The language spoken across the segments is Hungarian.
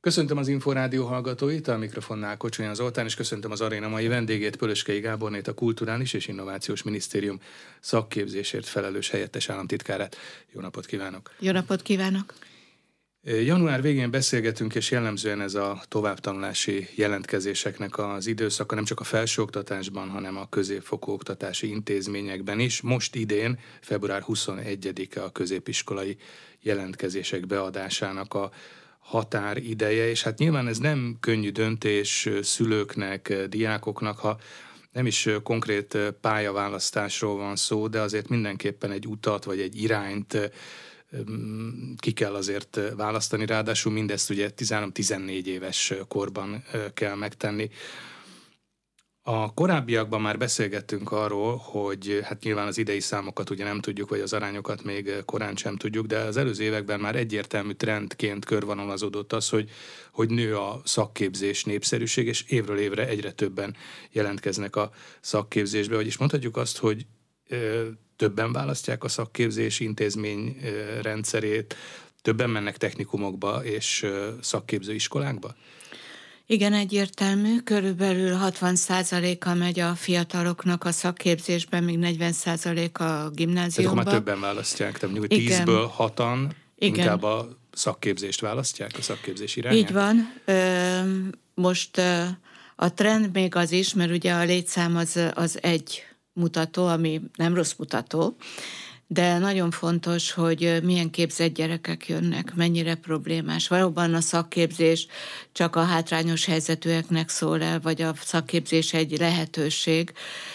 Köszöntöm az Inforádió hallgatóit, a mikrofonnál Kocsonyan Zoltán, és köszöntöm az aréna mai vendégét, Pölöskei Gábornét, a Kulturális és Innovációs Minisztérium szakképzésért felelős helyettes államtitkárát. Jó napot kívánok! Jó napot kívánok! Január végén beszélgetünk, és jellemzően ez a továbbtanulási jelentkezéseknek az időszaka nem csak a felsőoktatásban, hanem a középfokú oktatási intézményekben is. Most idén, február 21-e a középiskolai jelentkezések beadásának a határideje, és hát nyilván ez nem könnyű döntés szülőknek, diákoknak, ha nem is konkrét pályaválasztásról van szó, de azért mindenképpen egy utat vagy egy irányt ki kell azért választani, ráadásul mindezt ugye 13-14 éves korban kell megtenni. A korábbiakban már beszélgettünk arról, hogy hát nyilván az idei számokat ugye nem tudjuk, vagy az arányokat még korán sem tudjuk, de az előző években már egyértelmű trendként körvonalazódott az, hogy, hogy nő a szakképzés népszerűség, és évről évre egyre többen jelentkeznek a szakképzésbe, vagyis mondhatjuk azt, hogy ö, többen választják a szakképzés intézmény ö, rendszerét, többen mennek technikumokba és ö, szakképzőiskolákba? Igen, egyértelmű. Körülbelül 60%-a megy a fiataloknak a szakképzésben, még 40% a gimnáziumban. Tehát már többen választják, tehát mondjuk 10-ből 6 inkább a szakképzést választják, a szakképzés irányát? Így van. Most a trend még az is, mert ugye a létszám az, az egy mutató, ami nem rossz mutató, de nagyon fontos, hogy milyen képzett gyerekek jönnek, mennyire problémás. Valóban a szakképzés csak a hátrányos helyzetűeknek szól el, vagy a szakképzés egy lehetőség,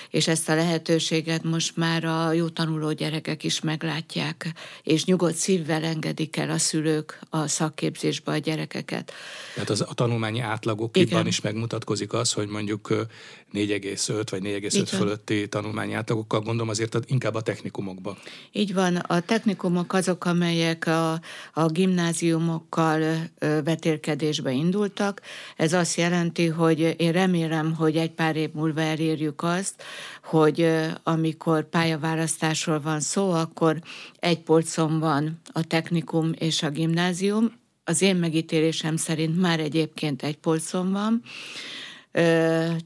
és ezt a lehetőséget most már a jó tanuló gyerekek is meglátják, és nyugodt szívvel engedik el a szülők a szakképzésbe a gyerekeket. Tehát az, a tanulmányi átlagokban is megmutatkozik az, hogy mondjuk 4,5 vagy 4,5 fölötti tanulmányi átlagokkal gondolom azért inkább a technikumokba. Így van, a technikumok azok, amelyek a, a gimnáziumokkal vetélkedésbe indultak. Ez azt jelenti, hogy én remélem, hogy egy pár év múlva elérjük azt, hogy amikor pályaválasztásról van szó, akkor egy polcon van a technikum és a gimnázium. Az én megítélésem szerint már egyébként egy polcon van.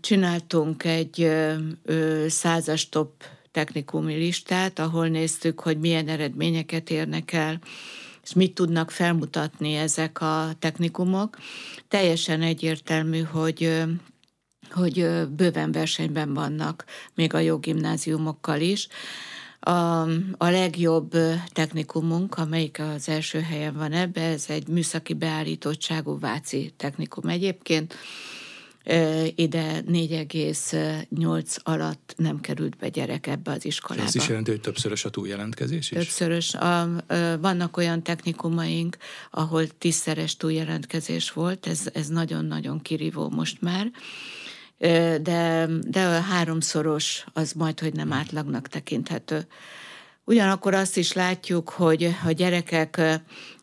Csináltunk egy százas top technikumi listát, ahol néztük, hogy milyen eredményeket érnek el, és mit tudnak felmutatni ezek a technikumok. Teljesen egyértelmű, hogy hogy bőven versenyben vannak még a joggimnáziumokkal is. A, a legjobb technikumunk, amelyik az első helyen van ebbe, ez egy műszaki beállítottságú Váci technikum egyébként, ide 4,8 alatt nem került be gyerek ebbe az iskolába. Ez is jelenti, hogy többszörös a túljelentkezés is? Többszörös. A, vannak olyan technikumaink, ahol tízszeres túljelentkezés volt, ez, ez nagyon-nagyon kirívó most már de, de a háromszoros az majd, hogy nem átlagnak tekinthető. Ugyanakkor azt is látjuk, hogy a gyerekek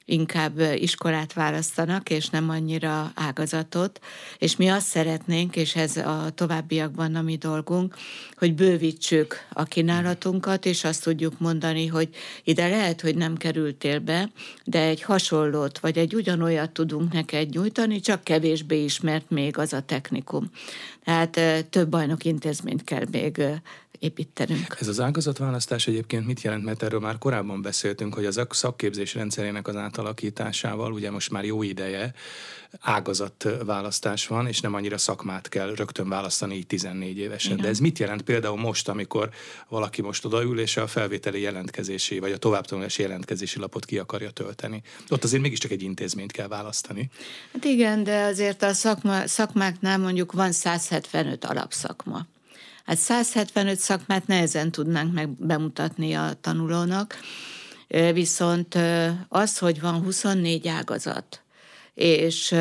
inkább iskolát választanak, és nem annyira ágazatot, és mi azt szeretnénk, és ez a továbbiakban a mi dolgunk, hogy bővítsük a kínálatunkat, és azt tudjuk mondani, hogy ide lehet, hogy nem kerültél be, de egy hasonlót, vagy egy ugyanolyat tudunk neked nyújtani, csak kevésbé ismert még az a technikum. Tehát több bajnok intézményt kell még építenünk. Ez az ágazatválasztás egyébként mit jelent, mert erről már korábban beszéltünk, hogy az szakképzés rendszerének az átalakításával, ugye most már jó ideje, ágazatválasztás van, és nem annyira szakmát kell rögtön választani így 14 évesen. Igen. De ez mit jelent például most, amikor valaki most odaül, és a felvételi jelentkezési, vagy a továbbtanulási jelentkezési lapot ki akarja tölteni? Ott azért mégiscsak egy intézményt kell választani. Hát igen, de azért a szakma, szakmáknál mondjuk van 175 alapszakma. Hát 175 szakmát nehezen tudnánk meg bemutatni a tanulónak, viszont az, hogy van 24 ágazat, és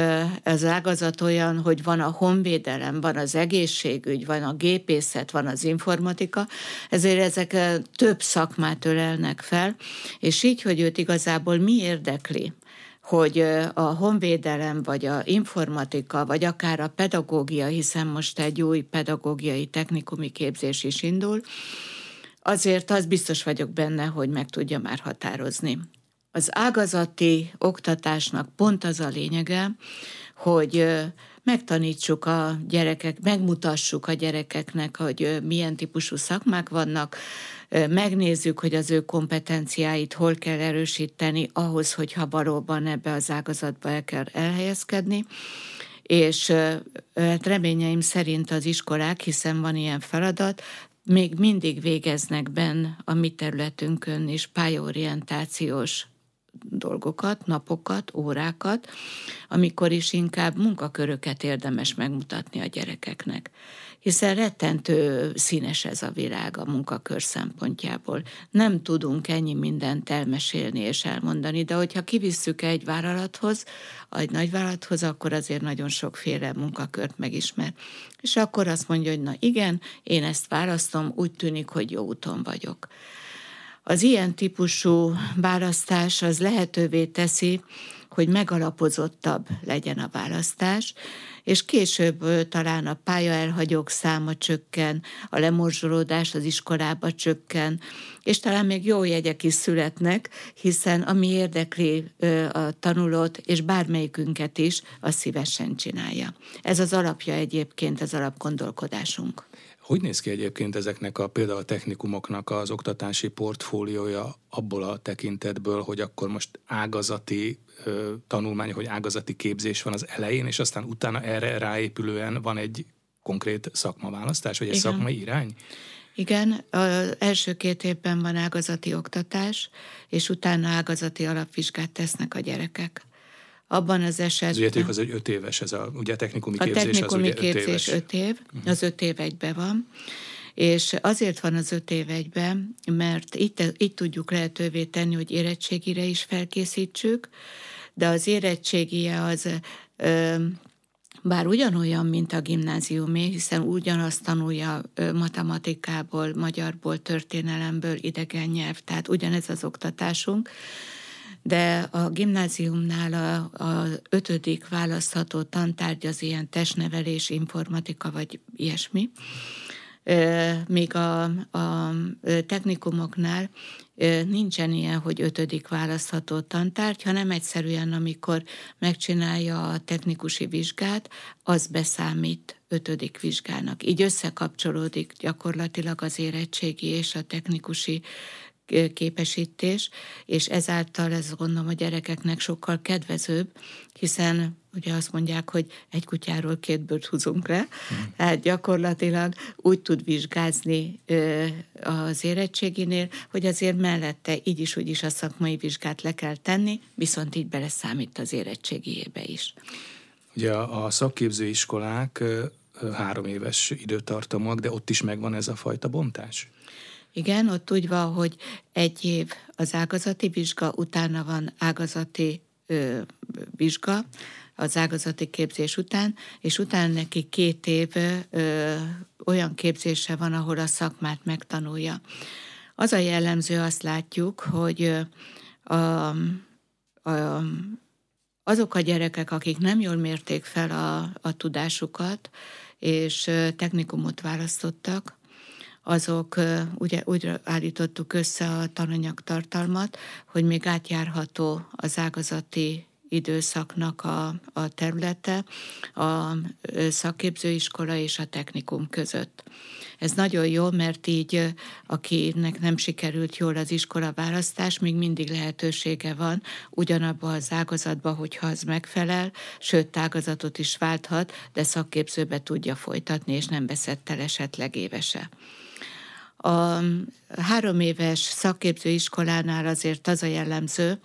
ez ágazat olyan, hogy van a honvédelem, van az egészségügy, van a gépészet, van az informatika, ezért ezek több szakmát ölelnek fel, és így, hogy őt igazából mi érdekli, hogy a honvédelem, vagy a informatika, vagy akár a pedagógia, hiszen most egy új pedagógiai technikumi képzés is indul, azért az biztos vagyok benne, hogy meg tudja már határozni. Az ágazati oktatásnak pont az a lényege, hogy megtanítsuk a gyerekek, megmutassuk a gyerekeknek, hogy milyen típusú szakmák vannak, megnézzük, hogy az ő kompetenciáit hol kell erősíteni ahhoz, hogyha valóban ebbe az ágazatba el kell elhelyezkedni, és hát reményeim szerint az iskolák, hiszen van ilyen feladat, még mindig végeznek benn a mi területünkön is pályaorientációs dolgokat, napokat, órákat, amikor is inkább munkaköröket érdemes megmutatni a gyerekeknek. Hiszen rettentő színes ez a világ a munkakör szempontjából. Nem tudunk ennyi mindent elmesélni és elmondani, de hogyha kivisszük egy vállalathoz, egy nagyvállalathoz, akkor azért nagyon sokféle munkakört megismer. És akkor azt mondja, hogy na igen, én ezt választom, úgy tűnik, hogy jó úton vagyok. Az ilyen típusú választás az lehetővé teszi, hogy megalapozottabb legyen a választás, és később talán a pályaelhagyók száma csökken, a lemorzsolódás az iskolába csökken, és talán még jó jegyek is születnek, hiszen ami érdekli a tanulót, és bármelyikünket is, az szívesen csinálja. Ez az alapja egyébként, az alapgondolkodásunk. Hogy néz ki egyébként ezeknek a például a technikumoknak az oktatási portfóliója abból a tekintetből, hogy akkor most ágazati ö, tanulmány, hogy ágazati képzés van az elején, és aztán utána erre ráépülően van egy konkrét szakmaválasztás, vagy egy Igen. szakmai irány? Igen, az első két évben van ágazati oktatás, és utána ágazati alapvizsgát tesznek a gyerekek. Abban az esetben... Ugye az, hogy öt éves, ez a ugye technikumi képzés, a technikumi az ugye képzés öt, öt év, uh-huh. az öt év egybe van. És azért van az öt év egyben, mert itt, itt tudjuk lehetővé tenni, hogy érettségire is felkészítsük, de az érettségie az ö, bár ugyanolyan, mint a gimnáziumé, hiszen ugyanazt tanulja matematikából, magyarból, történelemből, idegen nyelv, tehát ugyanez az oktatásunk, de a gimnáziumnál a, a ötödik választható tantárgy az ilyen testnevelés, informatika vagy ilyesmi. Míg a, a technikumoknál nincsen ilyen, hogy ötödik választható tantárgy, hanem egyszerűen, amikor megcsinálja a technikusi vizsgát, az beszámít ötödik vizsgának. Így összekapcsolódik gyakorlatilag az érettségi és a technikusi képesítés, és ezáltal ez gondolom a gyerekeknek sokkal kedvezőbb, hiszen ugye azt mondják, hogy egy kutyáról két bőrt húzunk le, hmm. tehát gyakorlatilag úgy tud vizsgázni az érettséginél, hogy azért mellette így is, úgy is a szakmai vizsgát le kell tenni, viszont így beleszámít az érettségiébe is. Ugye a szakképzőiskolák három éves időtartamok, de ott is megvan ez a fajta bontás? Igen, ott úgy van, hogy egy év az ágazati vizsga, utána van ágazati ö, vizsga, az ágazati képzés után, és utána neki két év ö, olyan képzése van, ahol a szakmát megtanulja. Az a jellemző, azt látjuk, hogy a, a, azok a gyerekek, akik nem jól mérték fel a, a tudásukat, és technikumot választottak, azok ugye úgy állítottuk össze a tananyagtartalmat, hogy még átjárható az ágazati időszaknak a, a területe a szakképzőiskola és a technikum között. Ez nagyon jó, mert így akinek nem sikerült jól az iskola választás, még mindig lehetősége van ugyanabba az ágazatba, hogyha az megfelel, sőt ágazatot is válthat, de szakképzőbe tudja folytatni, és nem veszett el esetleg évese. A három éves szakképzőiskolánál azért az a jellemző,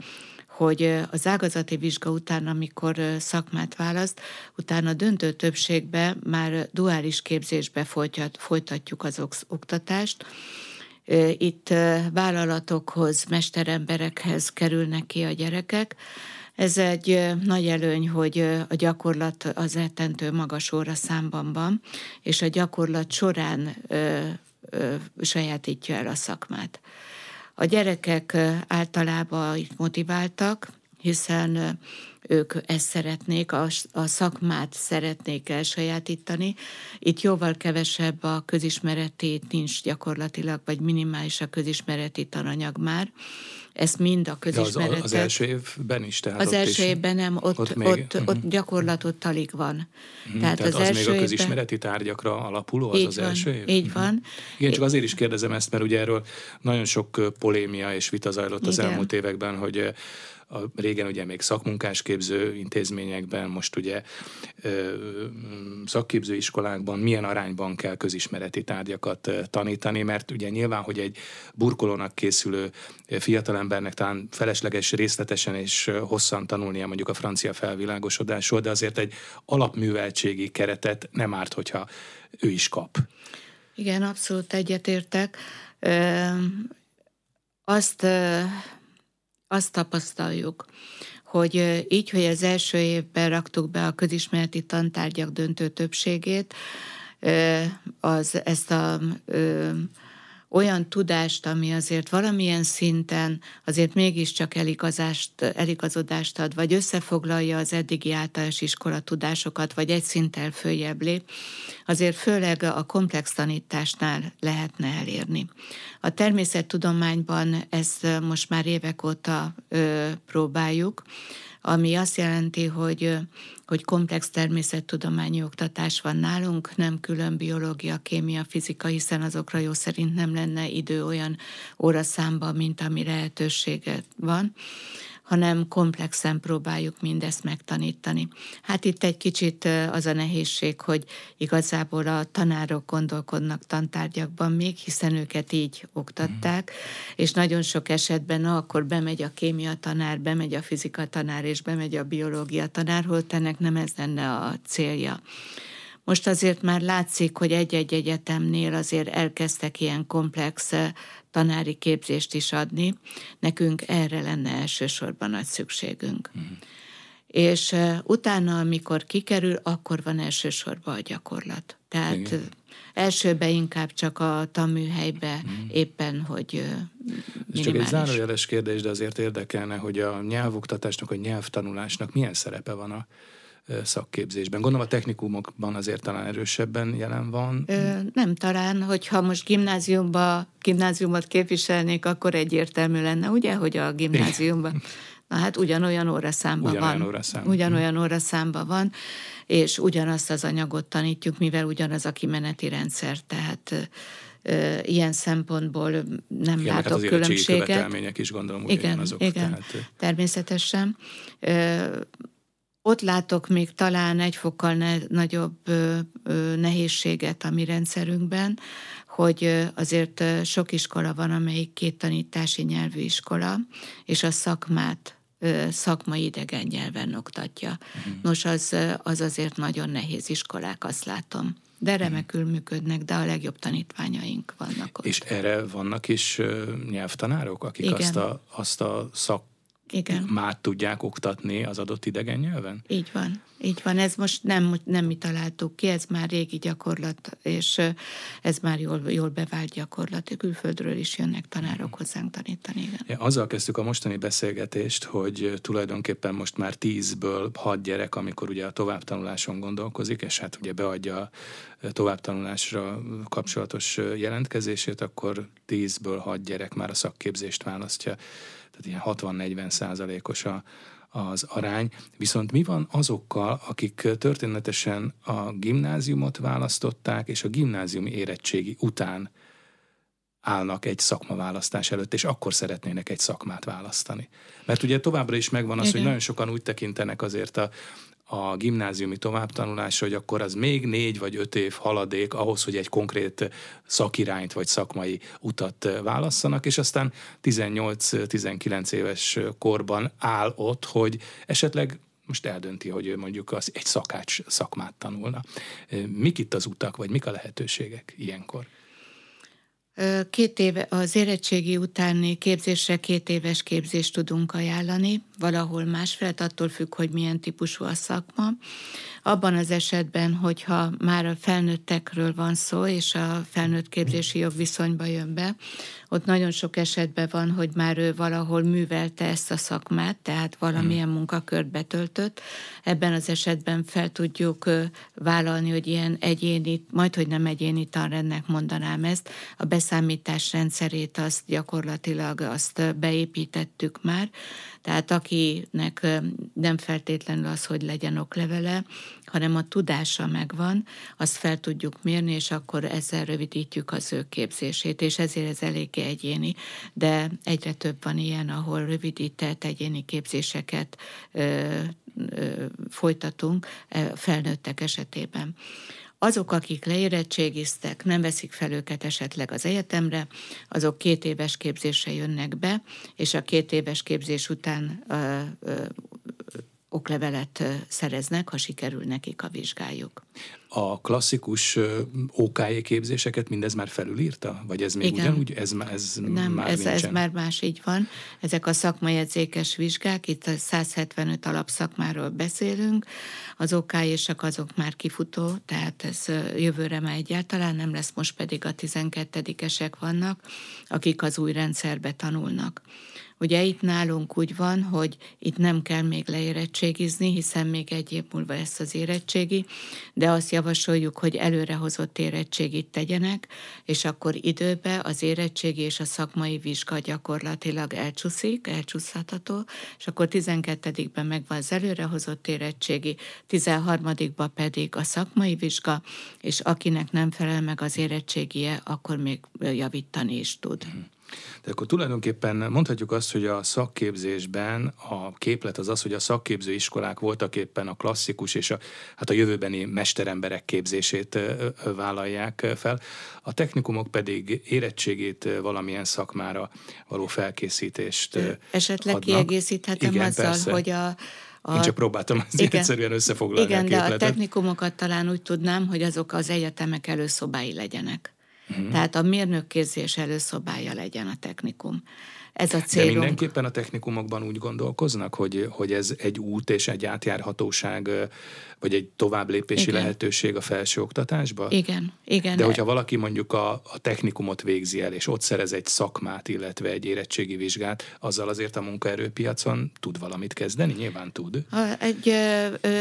hogy az ágazati vizsga után, amikor szakmát választ, utána döntő többségben már duális képzésbe folytatjuk az oktatást. Itt vállalatokhoz, mesteremberekhez kerülnek ki a gyerekek. Ez egy nagy előny, hogy a gyakorlat az rettentő magas óra számban van, és a gyakorlat során sajátítja el a szakmát. A gyerekek általában itt motiváltak, hiszen ők ezt szeretnék, a, a szakmát szeretnék elsajátítani. Itt jóval kevesebb a közismereti, nincs gyakorlatilag, vagy minimális a közismereti tananyag már. ezt mind a közismeretet. az, az első évben is? Tehát az első évben nem, ott, ott, még, ott, uh-huh. ott gyakorlatot alig van. Uh-huh. Tehát, tehát az, az első még a közismereti évben... tárgyakra alapuló, az így az van, első év? Így uh-huh. van. Igen, csak azért is kérdezem ezt, mert ugye erről nagyon sok polémia és vita zajlott az Igen. elmúlt években, hogy a régen ugye még szakmunkásképző intézményekben, most ugye szakképző iskolákban milyen arányban kell közismereti tárgyakat tanítani, mert ugye nyilván, hogy egy burkolónak készülő fiatalembernek talán felesleges részletesen és hosszan tanulnia mondjuk a francia felvilágosodásról, de azért egy alapműveltségi keretet nem árt, hogyha ő is kap. Igen, abszolút egyetértek. Azt azt tapasztaljuk, hogy így, hogy az első évben raktuk be a közismereti tantárgyak döntő többségét, az ezt a olyan tudást, ami azért valamilyen szinten azért mégiscsak eligazást, eligazodást ad, vagy összefoglalja az eddigi általános iskola tudásokat, vagy egy szinttel följebb lép, azért főleg a komplex tanításnál lehetne elérni. A természettudományban ezt most már évek óta ö, próbáljuk, ami azt jelenti, hogy, hogy komplex természettudományi oktatás van nálunk, nem külön biológia, kémia, fizika, hiszen azokra jó szerint nem lenne idő olyan óraszámba, mint ami lehetősége van hanem komplexen próbáljuk mindezt megtanítani. Hát itt egy kicsit az a nehézség, hogy igazából a tanárok gondolkodnak tantárgyakban még, hiszen őket így oktatták, mm. és nagyon sok esetben na, akkor bemegy a kémia tanár, bemegy a fizika tanár, és bemegy a biológia tanár, holott ennek nem ez lenne a célja. Most azért már látszik, hogy egy-egy egyetemnél azért elkezdtek ilyen komplex tanári képzést is adni, nekünk erre lenne elsősorban nagy szükségünk. Mm. És utána, amikor kikerül, akkor van elsősorban a gyakorlat. Tehát Igen. elsőbe inkább csak a tanműhelybe mm. éppen, hogy Ez csak egy zárójeles kérdés, de azért érdekelne, hogy a nyelvoktatásnak, a nyelvtanulásnak milyen szerepe van a szakképzésben. Gondolom a technikumokban azért talán erősebben jelen van. Ö, nem talán, hogyha most gimnáziumba, gimnáziumot képviselnék, akkor egyértelmű lenne, ugye, hogy a gimnáziumban Na hát ugyanolyan óraszámban ugyanolyan van. Óraszám. Ugyanolyan óraszámban van, és ugyanazt az anyagot tanítjuk, mivel ugyanaz a kimeneti rendszer, tehát ilyen szempontból nem igen, látok hát az különbséget. követelmények is gondolom igen, azok. Igen, tehát... természetesen. Ott látok még talán egy fokkal ne, nagyobb ö, ö, nehézséget a mi rendszerünkben, hogy azért sok iskola van, amelyik két tanítási nyelvű iskola, és a szakmát szakmai idegen nyelven oktatja. Uh-huh. Nos, az, az azért nagyon nehéz iskolák, azt látom. De mhm. remekül működnek, de a legjobb tanítványaink vannak ott. És erre vannak is nyelvtanárok, akik Igen. azt a, azt a szak igen. már tudják oktatni az adott idegen nyelven? Így van. Így van, ez most nem, nem mi találtuk ki, ez már régi gyakorlat, és ez már jól, jól bevált gyakorlat. Külföldről is jönnek tanárok hozzánk tanítani. Igen. Azzal kezdtük a mostani beszélgetést, hogy tulajdonképpen most már tízből hat gyerek, amikor ugye a továbbtanuláson gondolkozik, és hát ugye beadja a továbbtanulásra kapcsolatos jelentkezését, akkor tízből hat gyerek már a szakképzést választja tehát ilyen 60-40 százalékos a, az arány. Viszont mi van azokkal, akik történetesen a gimnáziumot választották, és a gimnáziumi érettségi után állnak egy szakmaválasztás előtt, és akkor szeretnének egy szakmát választani. Mert ugye továbbra is megvan az, Igen. hogy nagyon sokan úgy tekintenek azért a, a gimnáziumi továbbtanulásra, hogy akkor az még négy vagy öt év haladék ahhoz, hogy egy konkrét szakirányt vagy szakmai utat válasszanak, és aztán 18-19 éves korban áll ott, hogy esetleg most eldönti, hogy ő mondjuk az egy szakács szakmát tanulna. Mik itt az utak, vagy mik a lehetőségek ilyenkor? Két éve, az érettségi utáni képzésre két éves képzést tudunk ajánlani, valahol más felett, attól függ, hogy milyen típusú a szakma. Abban az esetben, hogyha már a felnőttekről van szó, és a felnőtt képzési jog viszonyba jön be, ott nagyon sok esetben van, hogy már ő valahol művelte ezt a szakmát, tehát valamilyen hmm. munkakört betöltött. Ebben az esetben fel tudjuk vállalni, hogy ilyen egyéni, majd hogy nem egyéni tanrendnek mondanám ezt, a beszámítás rendszerét azt gyakorlatilag azt beépítettük már, tehát akinek nem feltétlenül az, hogy legyen oklevele, hanem a tudása megvan, azt fel tudjuk mérni, és akkor ezzel rövidítjük az ő képzését, és ezért ez eléggé egyéni, de egyre több van ilyen, ahol rövidített egyéni képzéseket ö, ö, folytatunk felnőttek esetében. Azok, akik leérettségiztek, nem veszik fel őket esetleg az egyetemre, azok két éves képzésre jönnek be, és a két éves képzés után ö, ö, oklevelet szereznek, ha sikerül nekik a vizsgájuk. A klasszikus OKJ képzéseket mindez már felülírta? Vagy ez még Igen. ugyanúgy? Ez, ez Nem, már ez, ez már más így van. Ezek a szakmajegyzékes vizsgák, itt a 175 alapszakmáról beszélünk, az OKJ-sek azok már kifutó, tehát ez jövőre már egyáltalán nem lesz, most pedig a 12-esek vannak, akik az új rendszerbe tanulnak. Ugye itt nálunk úgy van, hogy itt nem kell még leérettségizni, hiszen még egy év múlva lesz az érettségi, de azt javasoljuk, hogy előrehozott érettségit tegyenek, és akkor időbe az érettségi és a szakmai vizsga gyakorlatilag elcsúszik, elcsúszható, és akkor 12-ben megvan az előrehozott érettségi, 13-ban pedig a szakmai vizsga, és akinek nem felel meg az érettségie, akkor még javítani is tud. Mm. De akkor tulajdonképpen mondhatjuk azt, hogy a szakképzésben a képlet az az, hogy a szakképző iskolák voltak éppen a klasszikus és a, hát a jövőbeni mesteremberek képzését vállalják fel, a technikumok pedig érettségét valamilyen szakmára való felkészítést Esetleg adnak. kiegészíthetem Igen, azzal, persze. hogy a a, Én csak próbáltam az igen, egyszerűen összefoglalni Igen, a de a technikumokat talán úgy tudnám, hogy azok az egyetemek előszobái legyenek. Tehát a mérnökképzés előszobája legyen a technikum. Ez a célunk. De mindenképpen a technikumokban úgy gondolkoznak, hogy, hogy ez egy út és egy átjárhatóság, vagy egy továbblépési igen. lehetőség a felsőoktatásba? Igen, igen. De hogyha valaki mondjuk a, a technikumot végzi el, és ott szerez egy szakmát, illetve egy érettségi vizsgát, azzal azért a munkaerőpiacon tud valamit kezdeni? Nyilván tud. Egy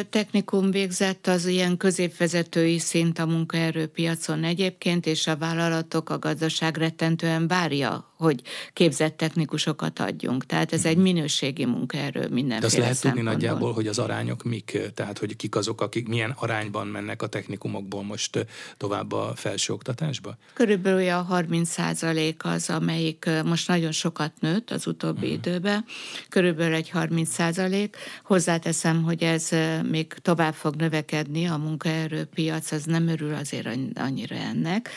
technikum végzett az ilyen középvezetői szint a munkaerőpiacon egyébként, és a vállalatok, a gazdaság rettentően várja, hogy képzett technikusokat adjunk. Tehát ez egy mhm. minőségi munkaerő mindenféle De azt lehet tudni nagyjából, hogy az arányok mik, tehát hogy kik azok, akik milyen arányban mennek a technikumokból most tovább a felsőoktatásba? Körülbelül olyan 30 százalék az, amelyik most nagyon sokat nőtt az utóbbi hmm. időben. Körülbelül egy 30 százalék. Hozzáteszem, hogy ez még tovább fog növekedni, a munkaerőpiac az nem örül azért annyira ennek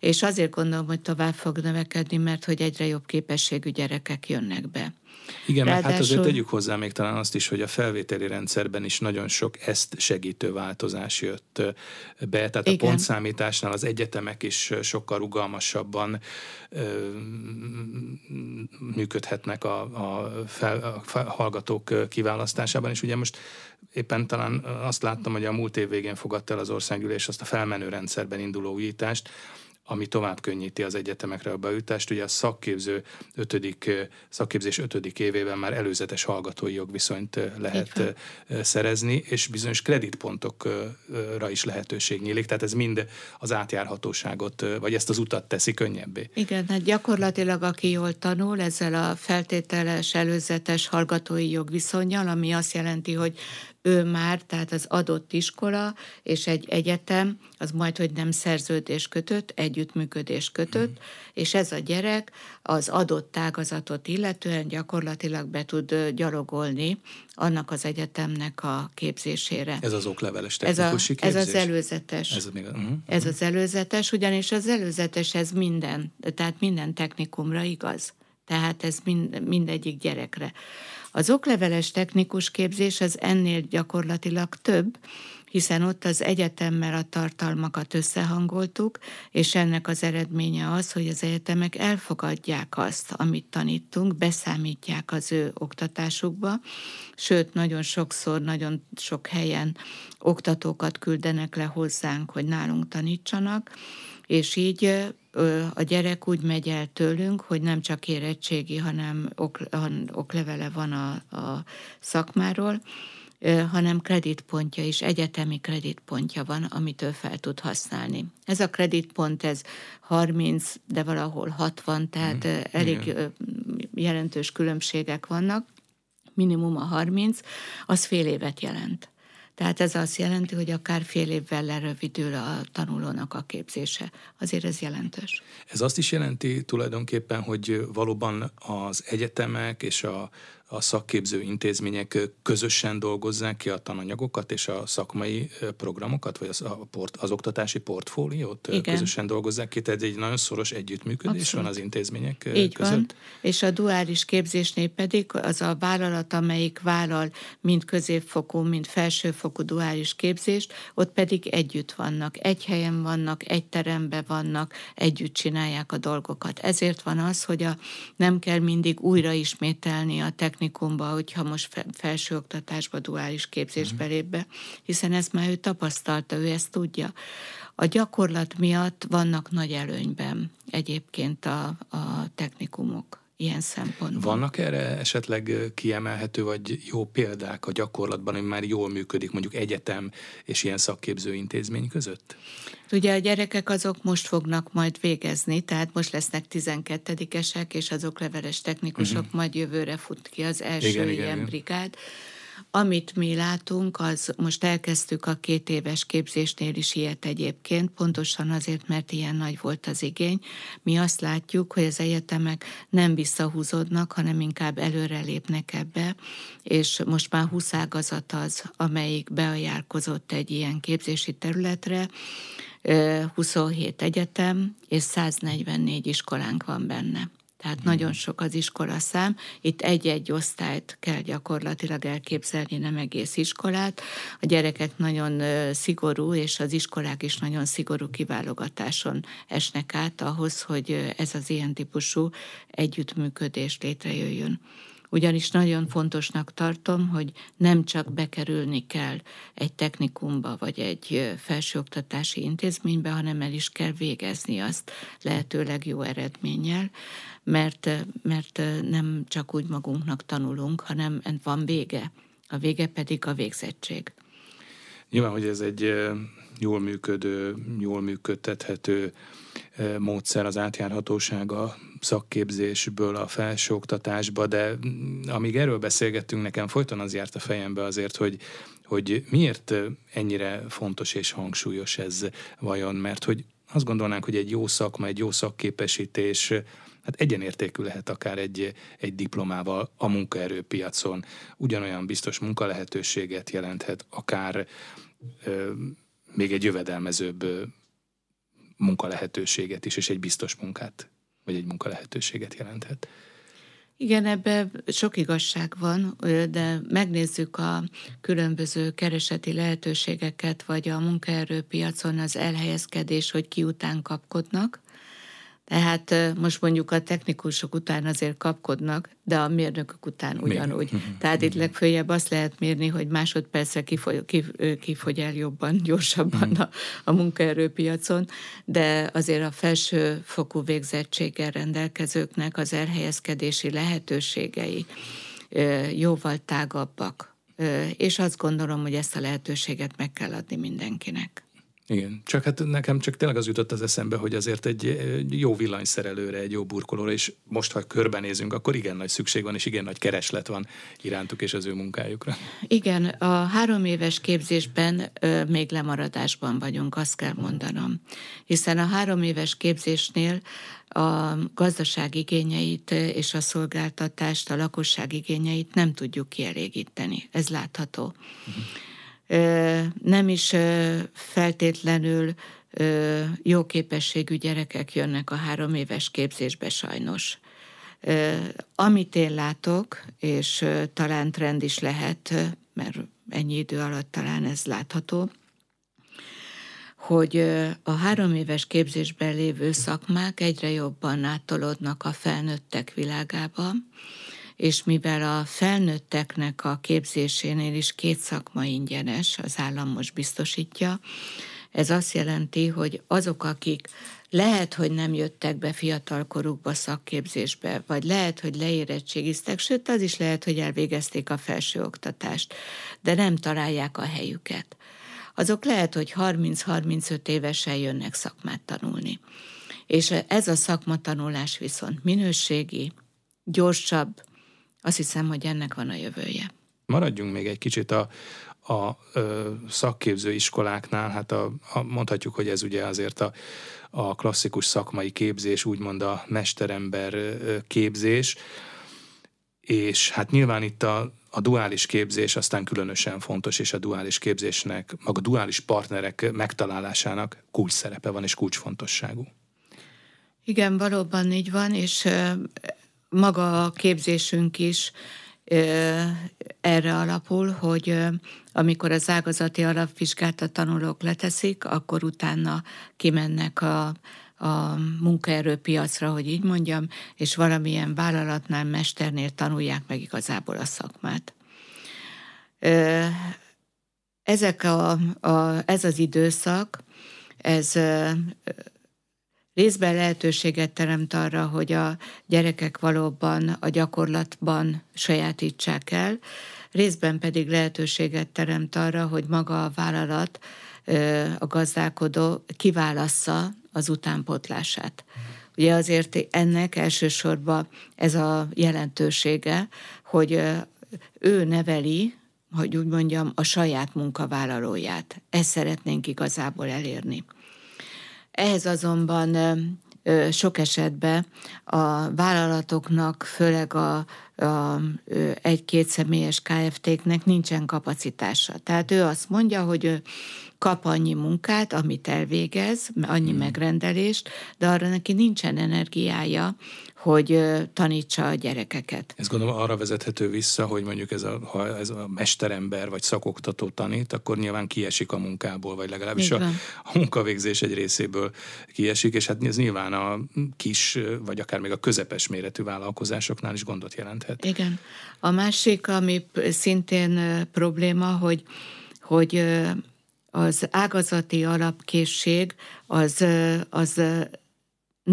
és azért gondolom, hogy tovább fog növekedni, mert hogy egyre jobb képességű gyerekek jönnek be. Igen, Ráadásul... meg hát azért tegyük hozzá még talán azt is, hogy a felvételi rendszerben is nagyon sok ezt segítő változás jött be, tehát Igen. a pontszámításnál az egyetemek is sokkal rugalmasabban ö, működhetnek a, a, fel, a hallgatók kiválasztásában, és ugye most éppen talán azt láttam, hogy a múlt év végén fogadta el az országgyűlés azt a felmenő rendszerben induló újítást, ami tovább könnyíti az egyetemekre a bejutást. Ugye a szakképző ötödik, szakképzés ötödik évében már előzetes hallgatói jogviszonyt lehet szerezni, és bizonyos kreditpontokra is lehetőség nyílik, tehát ez mind az átjárhatóságot, vagy ezt az utat teszi könnyebbé. Igen, hát gyakorlatilag aki jól tanul ezzel a feltételes előzetes hallgatói jogviszonyjal, ami azt jelenti, hogy ő már, tehát az adott iskola és egy egyetem, az majd, hogy nem szerződés kötött, együttműködés kötött, mm. és ez a gyerek az adott tágazatot illetően gyakorlatilag be tud gyalogolni annak az egyetemnek a képzésére. Ez az okleveles technikusi ez a, képzés? Ez az előzetes. Ez, még, uh-huh. ez az előzetes, ugyanis az előzetes ez minden, tehát minden technikumra igaz. Tehát ez mind, mindegyik gyerekre. Az okleveles technikus képzés az ennél gyakorlatilag több, hiszen ott az egyetemmel a tartalmakat összehangoltuk, és ennek az eredménye az, hogy az egyetemek elfogadják azt, amit tanítunk, beszámítják az ő oktatásukba, sőt, nagyon sokszor, nagyon sok helyen oktatókat küldenek le hozzánk, hogy nálunk tanítsanak, és így a gyerek úgy megy el tőlünk, hogy nem csak érettségi, hanem oklevele van a, a szakmáról, hanem kreditpontja is, egyetemi kreditpontja van, amit ő fel tud használni. Ez a kreditpont, ez 30, de valahol 60, tehát mm, elég igen. jelentős különbségek vannak, minimum a 30, az fél évet jelent. Tehát ez azt jelenti, hogy akár fél évvel lerövidül a tanulónak a képzése. Azért ez jelentős. Ez azt is jelenti tulajdonképpen, hogy valóban az egyetemek és a, a szakképző intézmények közösen dolgozzák ki a tananyagokat és a szakmai programokat, vagy az, a port, az oktatási portfóliót Igen. közösen dolgozzák ki, tehát egy nagyon szoros együttműködés Abszolút. van az intézmények Így között. Van. És a duális képzésnél pedig az a vállalat, amelyik vállal mind középfokú, mind felsőfokú duális képzést, ott pedig együtt vannak, egy helyen vannak, egy teremben vannak, együtt csinálják a dolgokat. Ezért van az, hogy a, nem kell mindig újra ismételni a technikai technikumba, hogyha most felsőoktatásba, duális képzésbe mhm. lép be, hiszen ezt már ő tapasztalta, ő ezt tudja. A gyakorlat miatt vannak nagy előnyben egyébként a, a technikumok ilyen szempontból. Vannak erre esetleg kiemelhető vagy jó példák a gyakorlatban, ami már jól működik mondjuk egyetem és ilyen szakképző intézmény között? Ugye a gyerekek azok most fognak majd végezni, tehát most lesznek 12-esek, és azok leveles technikusok, uh-huh. majd jövőre fut ki az első igen, ilyen igen, brigád. Amit mi látunk, az most elkezdtük a két éves képzésnél is ilyet egyébként, pontosan azért, mert ilyen nagy volt az igény. Mi azt látjuk, hogy az egyetemek nem visszahúzódnak, hanem inkább előre lépnek ebbe, és most már 20 ágazat az, amelyik beajánlkozott egy ilyen képzési területre, 27 egyetem és 144 iskolánk van benne. Tehát nagyon sok az iskola szám. Itt egy-egy osztályt kell gyakorlatilag elképzelni, nem egész iskolát. A gyerekek nagyon szigorú, és az iskolák is nagyon szigorú kiválogatáson esnek át ahhoz, hogy ez az ilyen típusú együttműködés létrejöjjön ugyanis nagyon fontosnak tartom, hogy nem csak bekerülni kell egy technikumba vagy egy felsőoktatási intézménybe, hanem el is kell végezni azt lehetőleg jó eredménnyel, mert, mert nem csak úgy magunknak tanulunk, hanem van vége. A vége pedig a végzettség. Nyilván, hogy ez egy jól működő, jól működtethető módszer az átjárhatósága szakképzésből a felsőoktatásba, de amíg erről beszélgettünk, nekem folyton az járt a fejembe azért, hogy, hogy miért ennyire fontos és hangsúlyos ez vajon, mert hogy azt gondolnánk, hogy egy jó szakma, egy jó szakképesítés hát egyenértékű lehet akár egy, egy diplomával a munkaerőpiacon. Ugyanolyan biztos munkalehetőséget jelenthet, akár ö, még egy jövedelmezőbb munkalehetőséget is, és egy biztos munkát, vagy egy munkalehetőséget jelenthet. Igen, ebben sok igazság van, de megnézzük a különböző kereseti lehetőségeket, vagy a munkaerőpiacon az elhelyezkedés, hogy ki után kapkodnak. Tehát most mondjuk a technikusok után azért kapkodnak, de a mérnökök után ugyanúgy. Még. Tehát itt legfőjebb azt lehet mérni, hogy másodpercre kifogy, kifogy el jobban, gyorsabban a, a munkaerőpiacon, de azért a felső fokú végzettséggel rendelkezőknek az elhelyezkedési lehetőségei jóval tágabbak. És azt gondolom, hogy ezt a lehetőséget meg kell adni mindenkinek. Igen, csak hát nekem csak tényleg az jutott az eszembe, hogy azért egy jó villanyszerelőre, egy jó burkolóra, és most, ha körbenézünk, akkor igen nagy szükség van, és igen nagy kereslet van irántuk és az ő munkájukra. Igen, a három éves képzésben ö, még lemaradásban vagyunk, azt kell mondanom. Hiszen a három éves képzésnél a gazdaság igényeit és a szolgáltatást, a lakosság igényeit nem tudjuk kielégíteni. Ez látható. Uh-huh nem is feltétlenül jó képességű gyerekek jönnek a három éves képzésbe sajnos. Amit én látok, és talán trend is lehet, mert ennyi idő alatt talán ez látható, hogy a három éves képzésben lévő szakmák egyre jobban átolódnak a felnőttek világába, és mivel a felnőtteknek a képzésénél is két szakma ingyenes, az állam most biztosítja, ez azt jelenti, hogy azok, akik lehet, hogy nem jöttek be fiatalkorukba szakképzésbe, vagy lehet, hogy leérettségiztek, sőt, az is lehet, hogy elvégezték a felsőoktatást, de nem találják a helyüket. Azok lehet, hogy 30-35 évesen jönnek szakmát tanulni. És ez a szakmatanulás viszont minőségi, gyorsabb, azt hiszem, hogy ennek van a jövője. Maradjunk még egy kicsit a, a, a szakképző iskoláknál, hát a, a, mondhatjuk, hogy ez ugye azért a, a klasszikus szakmai képzés, úgymond a mesterember képzés, és hát nyilván itt a, a duális képzés aztán különösen fontos, és a duális képzésnek, maga a duális partnerek megtalálásának kulcs szerepe van, és kulcsfontosságú. Igen, valóban így van, és maga a képzésünk is erre alapul, hogy amikor az ágazati alapvizsgát a tanulók leteszik, akkor utána kimennek a, a munkaerőpiacra, hogy így mondjam, és valamilyen vállalatnál, mesternél tanulják meg igazából a szakmát. Ezek a, a, ez az időszak, ez részben lehetőséget teremt arra, hogy a gyerekek valóban a gyakorlatban sajátítsák el, részben pedig lehetőséget teremt arra, hogy maga a vállalat, a gazdálkodó kiválassza az utánpótlását. Ugye azért ennek elsősorban ez a jelentősége, hogy ő neveli, hogy úgy mondjam, a saját munkavállalóját. Ezt szeretnénk igazából elérni. Ehhez azonban sok esetben a vállalatoknak, főleg a, a egy-két személyes KFT-knek nincsen kapacitása. Tehát ő azt mondja, hogy ő kap annyi munkát, amit elvégez, annyi hmm. megrendelést, de arra neki nincsen energiája, hogy tanítsa a gyerekeket. Ez gondolom arra vezethető vissza, hogy mondjuk ez a, ha ez a mesterember vagy szakoktató tanít, akkor nyilván kiesik a munkából, vagy legalábbis a, a munkavégzés egy részéből kiesik, és hát ez nyilván a kis, vagy akár még a közepes méretű vállalkozásoknál is gondot jelenthet. Igen. A másik, ami szintén probléma, hogy hogy az ágazati alapkészség az, az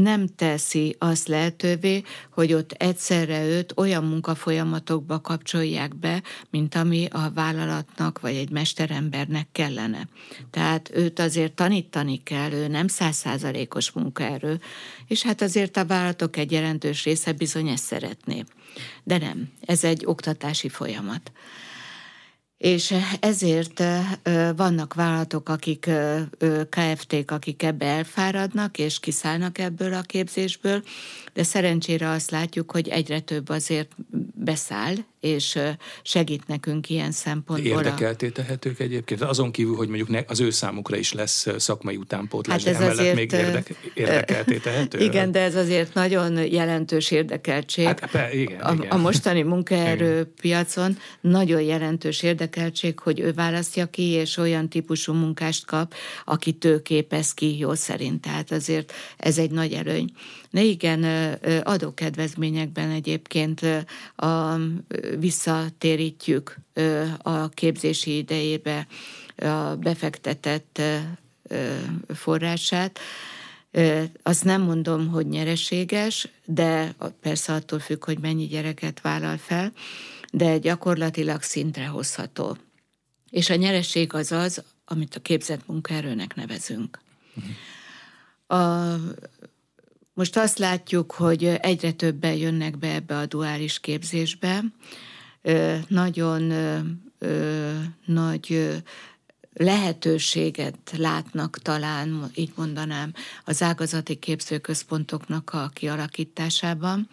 nem teszi azt lehetővé, hogy ott egyszerre őt olyan munkafolyamatokba kapcsolják be, mint ami a vállalatnak vagy egy mesterembernek kellene. Tehát őt azért tanítani kell, ő nem százszázalékos munkaerő, és hát azért a vállalatok egy jelentős része bizony ezt szeretné. De nem, ez egy oktatási folyamat. És ezért vannak vállalatok, akik KFT-k, akik ebbe elfáradnak, és kiszállnak ebből a képzésből, de szerencsére azt látjuk, hogy egyre több azért beszáll, és segít nekünk ilyen szempontból. Érdekelté tehetők egyébként? Azon kívül, hogy mondjuk az ő számukra is lesz szakmai utánpótlás, hát ez emellett azért, még érdek, érdekelté tehető? Igen, de ez azért nagyon jelentős érdekeltség. Hát, be, igen, a, igen. a mostani munkaerőpiacon nagyon jelentős érdekeltség, hogy ő választja ki, és olyan típusú munkást kap, akit ő képez ki jó szerint. Tehát azért ez egy nagy előny. Ne igen, adókedvezményekben egyébként a, visszatérítjük a képzési idejébe a befektetett forrását. Azt nem mondom, hogy nyereséges, de persze attól függ, hogy mennyi gyereket vállal fel, de gyakorlatilag szintre hozható. És a nyereség az az, amit a képzett munkaerőnek nevezünk. Uh-huh. A most azt látjuk, hogy egyre többen jönnek be ebbe a duális képzésbe. Nagyon nagy lehetőséget látnak talán, így mondanám, az ágazati képzőközpontoknak a kialakításában.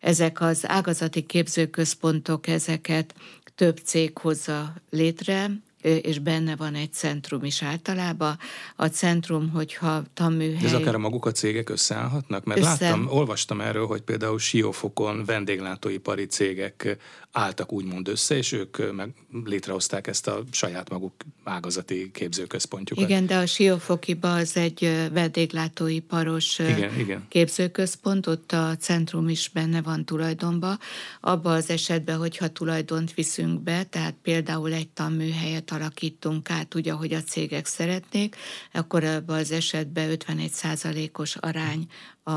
Ezek az ágazati képzőközpontok, ezeket több cég hozza létre, és benne van egy centrum is általában. A centrum, hogyha tanműhely... De ez akár a maguk a cégek összeállhatnak? Mert Össze... láttam, olvastam erről, hogy például Siófokon vendéglátóipari cégek álltak úgymond össze, és ők meg létrehozták ezt a saját maguk ágazati képzőközpontjukat. Igen, de a Siófokiba az egy vendéglátóiparos igen, igen. képzőközpont, ott a centrum is benne van tulajdonba. Abba az esetben, hogyha tulajdont viszünk be, tehát például egy tanműhelyet alakítunk át úgy, ahogy a cégek szeretnék, akkor abban az esetben 51% os arány a,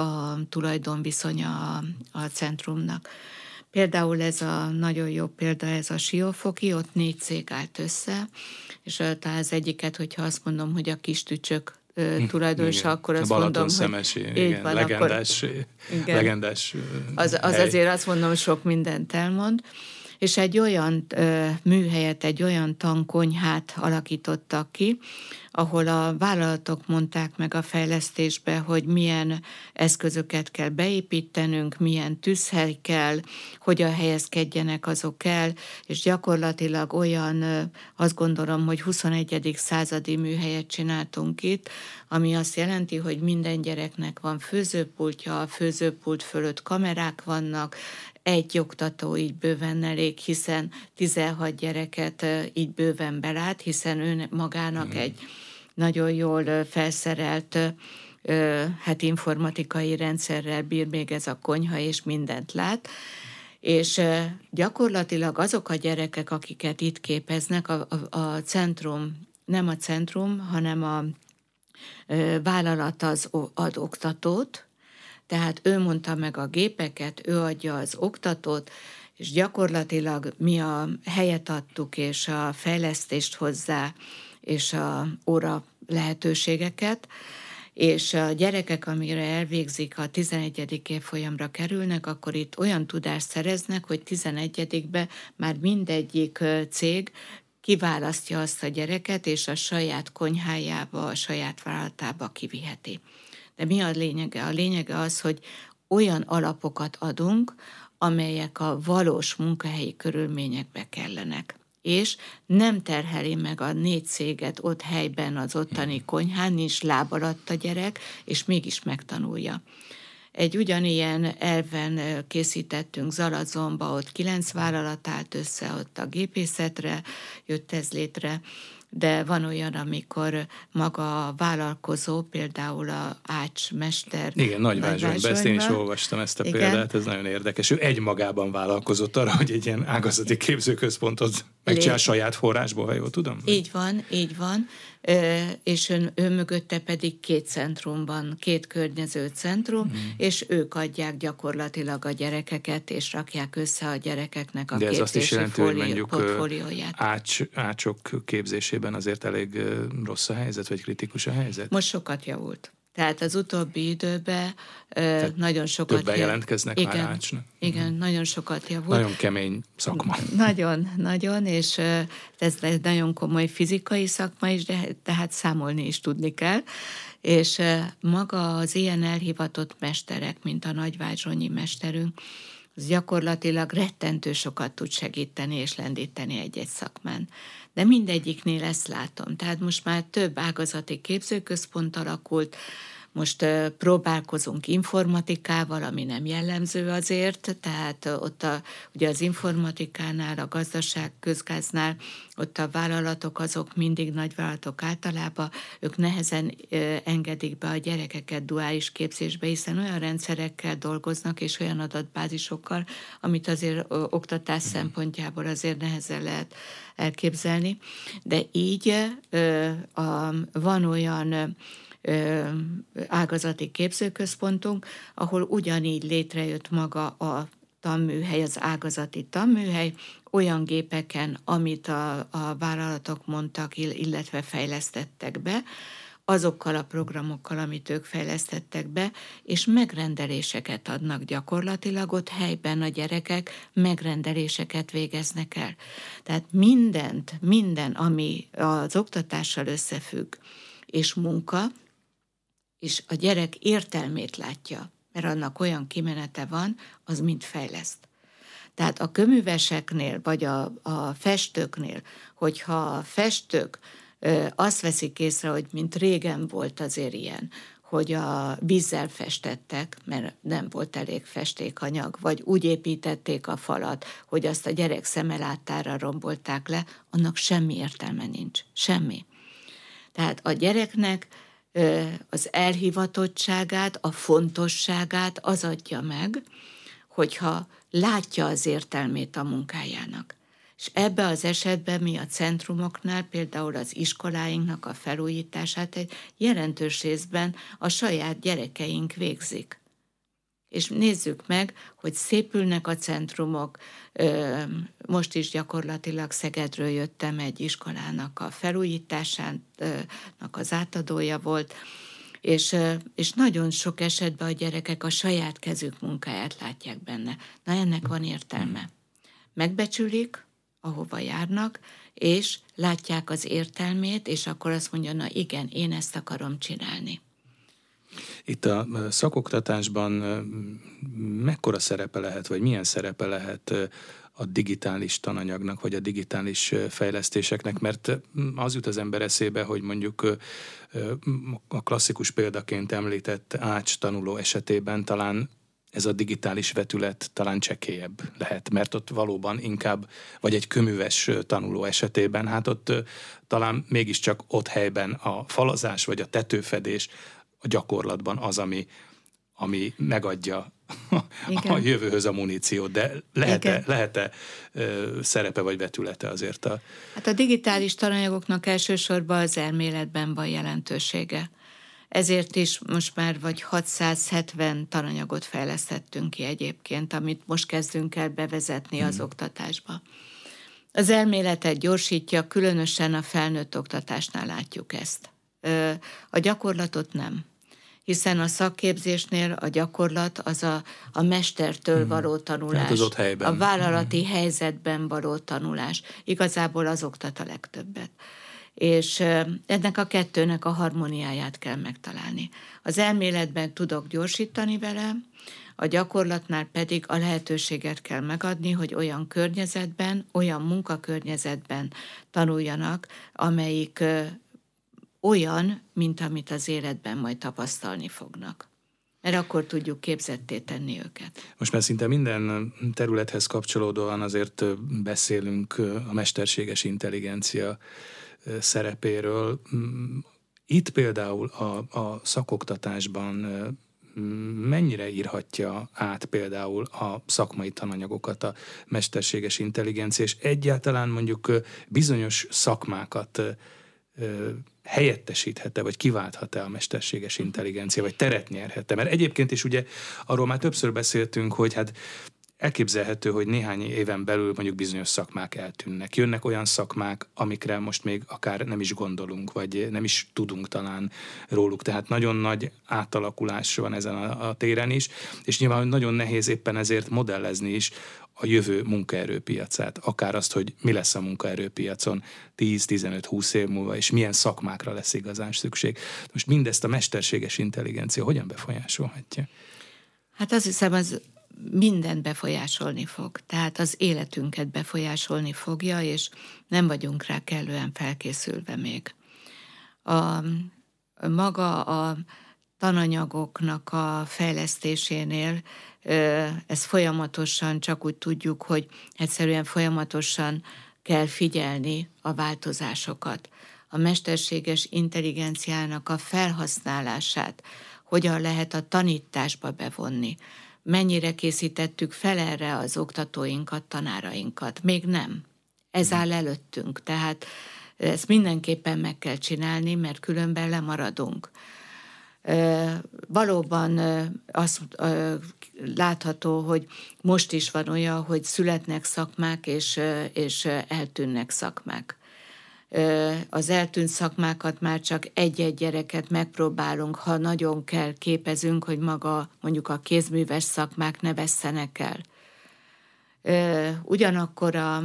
a tulajdonviszonya a, a centrumnak. Például ez a nagyon jó példa, ez a Siófoki, ott négy cég állt össze, és talán az egyiket, hogyha azt mondom, hogy a kis tücsök hm, tulajdonosa, akkor azt Balaton mondom, szemesi, hogy igen, van, legendás, akkor, igen. legendás az, az azért azt mondom, sok mindent elmond és egy olyan műhelyet, egy olyan tankonyhát alakítottak ki, ahol a vállalatok mondták meg a fejlesztésbe, hogy milyen eszközöket kell beépítenünk, milyen tűzhely kell, hogyan helyezkedjenek azok el, és gyakorlatilag olyan, azt gondolom, hogy 21. századi műhelyet csináltunk itt, ami azt jelenti, hogy minden gyereknek van főzőpultja, a főzőpult fölött kamerák vannak, egy oktató így bőven elég, hiszen 16 gyereket így bőven belát, hiszen ő magának mm. egy nagyon jól felszerelt hát informatikai rendszerrel bír még ez a konyha, és mindent lát. És gyakorlatilag azok a gyerekek, akiket itt képeznek, a, a, a centrum, nem a centrum, hanem a vállalat az ad oktatót, tehát ő mondta meg a gépeket, ő adja az oktatót, és gyakorlatilag mi a helyet adtuk, és a fejlesztést hozzá, és a óra lehetőségeket, és a gyerekek, amire elvégzik, a 11. évfolyamra kerülnek, akkor itt olyan tudást szereznek, hogy 11-be már mindegyik cég kiválasztja azt a gyereket, és a saját konyhájába, a saját vállalatába kiviheti. De mi a lényege? A lényege az, hogy olyan alapokat adunk, amelyek a valós munkahelyi körülményekbe kellenek és nem terheli meg a négy céget ott helyben az ottani konyhán, nincs láb alatt a gyerek, és mégis megtanulja. Egy ugyanilyen elven készítettünk Zalazomba, ott kilenc vállalat állt össze, ott a gépészetre jött ez létre, de van olyan, amikor maga a vállalkozó, például a Ács mester. Igen, Nagyvázsonyban, ezt én is olvastam ezt a Igen. példát, ez nagyon érdekes. Ő egymagában vállalkozott arra, hogy egy ilyen ágazati képzőközpontot megcsinál Lé... saját forrásból, ha jól tudom. Így van, így van és ön, ő mögötte pedig két centrum van, két környező centrum, mm. és ők adják gyakorlatilag a gyerekeket, és rakják össze a gyerekeknek a De ez azt is jelenti, hogy mondjuk ács, ácsok képzésében azért elég rossz a helyzet, vagy kritikus a helyzet? Most sokat javult. Tehát az utóbbi időben Tehát nagyon sokat... Többen jelentkeznek igen, már ácsnak. Igen, mm. nagyon sokat javult. Nagyon kemény szakma. Nagyon, nagyon, és ez egy nagyon komoly fizikai szakma is, de tehát számolni is tudni kell. És maga az ilyen elhivatott mesterek, mint a nagyvázsonyi mesterünk, az gyakorlatilag rettentő sokat tud segíteni és lendíteni egy-egy szakmán. De mindegyiknél ezt látom. Tehát most már több ágazati képzőközpont alakult, most próbálkozunk informatikával, ami nem jellemző azért, tehát ott a, ugye az informatikánál, a gazdaság közgáznál, ott a vállalatok azok mindig nagyvállalatok általában, ők nehezen engedik be a gyerekeket duális képzésbe, hiszen olyan rendszerekkel dolgoznak, és olyan adatbázisokkal, amit azért oktatás szempontjából azért nehezen lehet elképzelni. De így van olyan ágazati képzőközpontunk, ahol ugyanígy létrejött maga a tanműhely, az ágazati tanműhely, olyan gépeken, amit a, a vállalatok mondtak, illetve fejlesztettek be, azokkal a programokkal, amit ők fejlesztettek be, és megrendeléseket adnak gyakorlatilag, ott helyben a gyerekek megrendeléseket végeznek el. Tehát mindent, minden, ami az oktatással összefügg, és munka, és a gyerek értelmét látja, mert annak olyan kimenete van, az mind fejleszt. Tehát a köműveseknél, vagy a, a festőknél, hogyha a festők ö, azt veszik észre, hogy mint régen volt azért ilyen, hogy a vízzel festettek, mert nem volt elég festékanyag, vagy úgy építették a falat, hogy azt a gyerek szemelátára rombolták le, annak semmi értelme nincs. Semmi. Tehát a gyereknek az elhivatottságát, a fontosságát az adja meg, hogyha látja az értelmét a munkájának. És ebbe az esetben mi a centrumoknál, például az iskoláinknak a felújítását egy jelentős részben a saját gyerekeink végzik. És nézzük meg, hogy szépülnek a centrumok. Most is gyakorlatilag Szegedről jöttem egy iskolának a felújításának az átadója volt, és, és nagyon sok esetben a gyerekek a saját kezük munkáját látják benne. Na ennek van értelme. Megbecsülik, ahova járnak, és látják az értelmét, és akkor azt mondja, na igen, én ezt akarom csinálni. Itt a szakoktatásban mekkora szerepe lehet, vagy milyen szerepe lehet a digitális tananyagnak, vagy a digitális fejlesztéseknek, mert az jut az ember eszébe, hogy mondjuk a klasszikus példaként említett ács tanuló esetében talán ez a digitális vetület talán csekélyebb lehet, mert ott valóban inkább, vagy egy köműves tanuló esetében, hát ott talán mégiscsak ott helyben a falazás vagy a tetőfedés a gyakorlatban az, ami, ami megadja Igen. a jövőhöz a muníciót, de lehet-e, lehet-e ö, szerepe vagy vetülete azért a... Hát a digitális tananyagoknak elsősorban az elméletben van jelentősége. Ezért is most már vagy 670 tananyagot fejlesztettünk ki egyébként, amit most kezdünk el bevezetni az hmm. oktatásba. Az elméletet gyorsítja, különösen a felnőtt oktatásnál látjuk ezt. A gyakorlatot nem hiszen a szakképzésnél a gyakorlat az a, a mestertől hmm. való tanulás, az ott helyben. a vállalati hmm. helyzetben való tanulás. Igazából az oktat a legtöbbet és ennek a kettőnek a harmóniáját kell megtalálni. Az elméletben tudok gyorsítani vele, a gyakorlatnál pedig a lehetőséget kell megadni, hogy olyan környezetben, olyan munkakörnyezetben tanuljanak, amelyik olyan, mint amit az életben majd tapasztalni fognak. Mert akkor tudjuk képzetté tenni őket. Most már szinte minden területhez kapcsolódóan azért beszélünk a mesterséges intelligencia szerepéről. Mm, itt például a, a szakoktatásban mennyire írhatja át például a szakmai tananyagokat a mesterséges intelligencia, és egyáltalán mondjuk bizonyos szakmákat helyettesíthet-e, vagy kiválthat-e a mesterséges intelligencia, vagy teret nyerhet-e? Mert egyébként is ugye arról már többször beszéltünk, hogy hát elképzelhető, hogy néhány éven belül mondjuk bizonyos szakmák eltűnnek. Jönnek olyan szakmák, amikre most még akár nem is gondolunk, vagy nem is tudunk talán róluk. Tehát nagyon nagy átalakulás van ezen a, a téren is, és nyilván nagyon nehéz éppen ezért modellezni is a jövő munkaerőpiacát, akár azt, hogy mi lesz a munkaerőpiacon 10-15-20 év múlva, és milyen szakmákra lesz igazán szükség. Most mindezt a mesterséges intelligencia hogyan befolyásolhatja? Hát azt hiszem, az mindent befolyásolni fog. Tehát az életünket befolyásolni fogja, és nem vagyunk rá kellően felkészülve még. A, maga a tananyagoknak a fejlesztésénél ez folyamatosan csak úgy tudjuk, hogy egyszerűen folyamatosan kell figyelni a változásokat. A mesterséges intelligenciának a felhasználását hogyan lehet a tanításba bevonni mennyire készítettük fel erre az oktatóinkat, tanárainkat. Még nem. Ez áll előttünk, tehát ezt mindenképpen meg kell csinálni, mert különben lemaradunk. Valóban az látható, hogy most is van olyan, hogy születnek szakmák, és, és eltűnnek szakmák az eltűnt szakmákat már csak egy-egy gyereket megpróbálunk, ha nagyon kell, képezünk, hogy maga mondjuk a kézműves szakmák ne vesszenek el. Ugyanakkor a,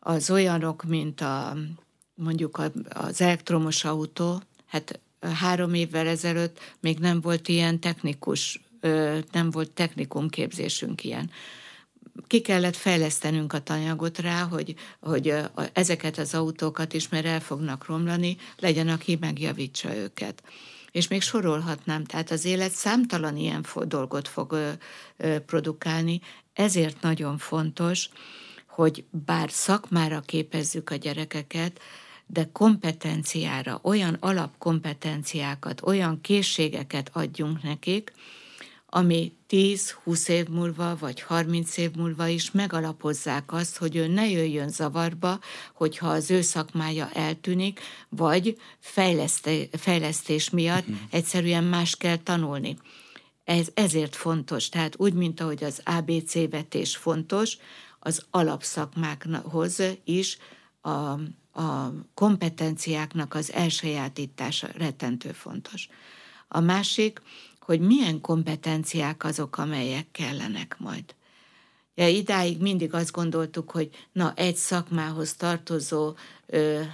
az olyanok, mint a, mondjuk az elektromos autó, hát három évvel ezelőtt még nem volt ilyen technikus, nem volt technikum képzésünk ilyen ki kellett fejlesztenünk a tanyagot rá, hogy, hogy ezeket az autókat is, mert el fognak romlani, legyen, aki megjavítsa őket. És még sorolhatnám, tehát az élet számtalan ilyen dolgot fog produkálni, ezért nagyon fontos, hogy bár szakmára képezzük a gyerekeket, de kompetenciára, olyan alapkompetenciákat, olyan készségeket adjunk nekik, ami 10-20 év múlva, vagy 30 év múlva is megalapozzák azt, hogy ő ne jöjjön zavarba, hogyha az ő szakmája eltűnik, vagy fejlesztés miatt mhm. egyszerűen más kell tanulni. Ez, ezért fontos. Tehát úgy, mint ahogy az ABC vetés fontos, az alapszakmákhoz is a, a kompetenciáknak az elsajátítása rettentő fontos. A másik, hogy milyen kompetenciák azok, amelyek kellenek majd. Ja, idáig mindig azt gondoltuk, hogy na, egy szakmához tartozó,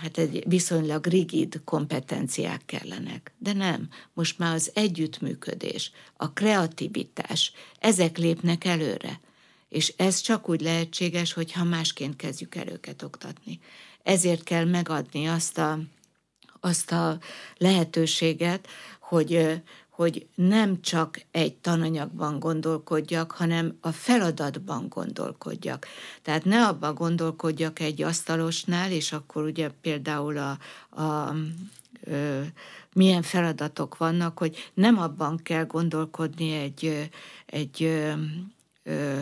hát egy viszonylag rigid kompetenciák kellenek. De nem, most már az együttműködés, a kreativitás, ezek lépnek előre. És ez csak úgy lehetséges, hogyha másként kezdjük el őket oktatni. Ezért kell megadni azt a, azt a lehetőséget, hogy, hogy nem csak egy tananyagban gondolkodjak, hanem a feladatban gondolkodjak. Tehát ne abban gondolkodjak egy asztalosnál, és akkor ugye például a, a ö, milyen feladatok vannak, hogy nem abban kell gondolkodni egy, egy ö, ö,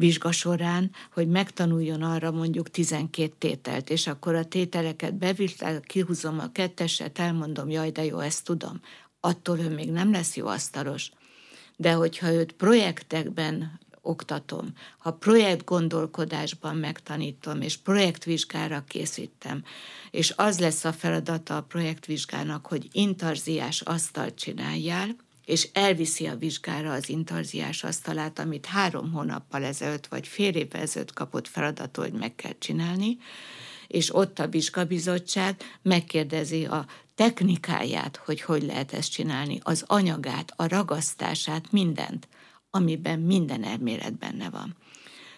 vizsga során, hogy megtanuljon arra mondjuk 12 tételt, és akkor a tételeket bevizsgál, kihúzom a ketteset, elmondom, jaj, de jó, ezt tudom attól ő még nem lesz jó asztalos. De hogyha őt projektekben oktatom, ha projekt gondolkodásban megtanítom, és projektvizsgára készítem, és az lesz a feladata a projektvizsgának, hogy intarziás asztalt csináljál, és elviszi a vizsgára az intarziás asztalát, amit három hónappal ezelőtt, vagy fél évvel ezelőtt kapott feladatot, hogy meg kell csinálni, és ott a vizsgabizottság megkérdezi a technikáját, hogy hogy lehet ezt csinálni, az anyagát, a ragasztását, mindent, amiben minden elmélet benne van.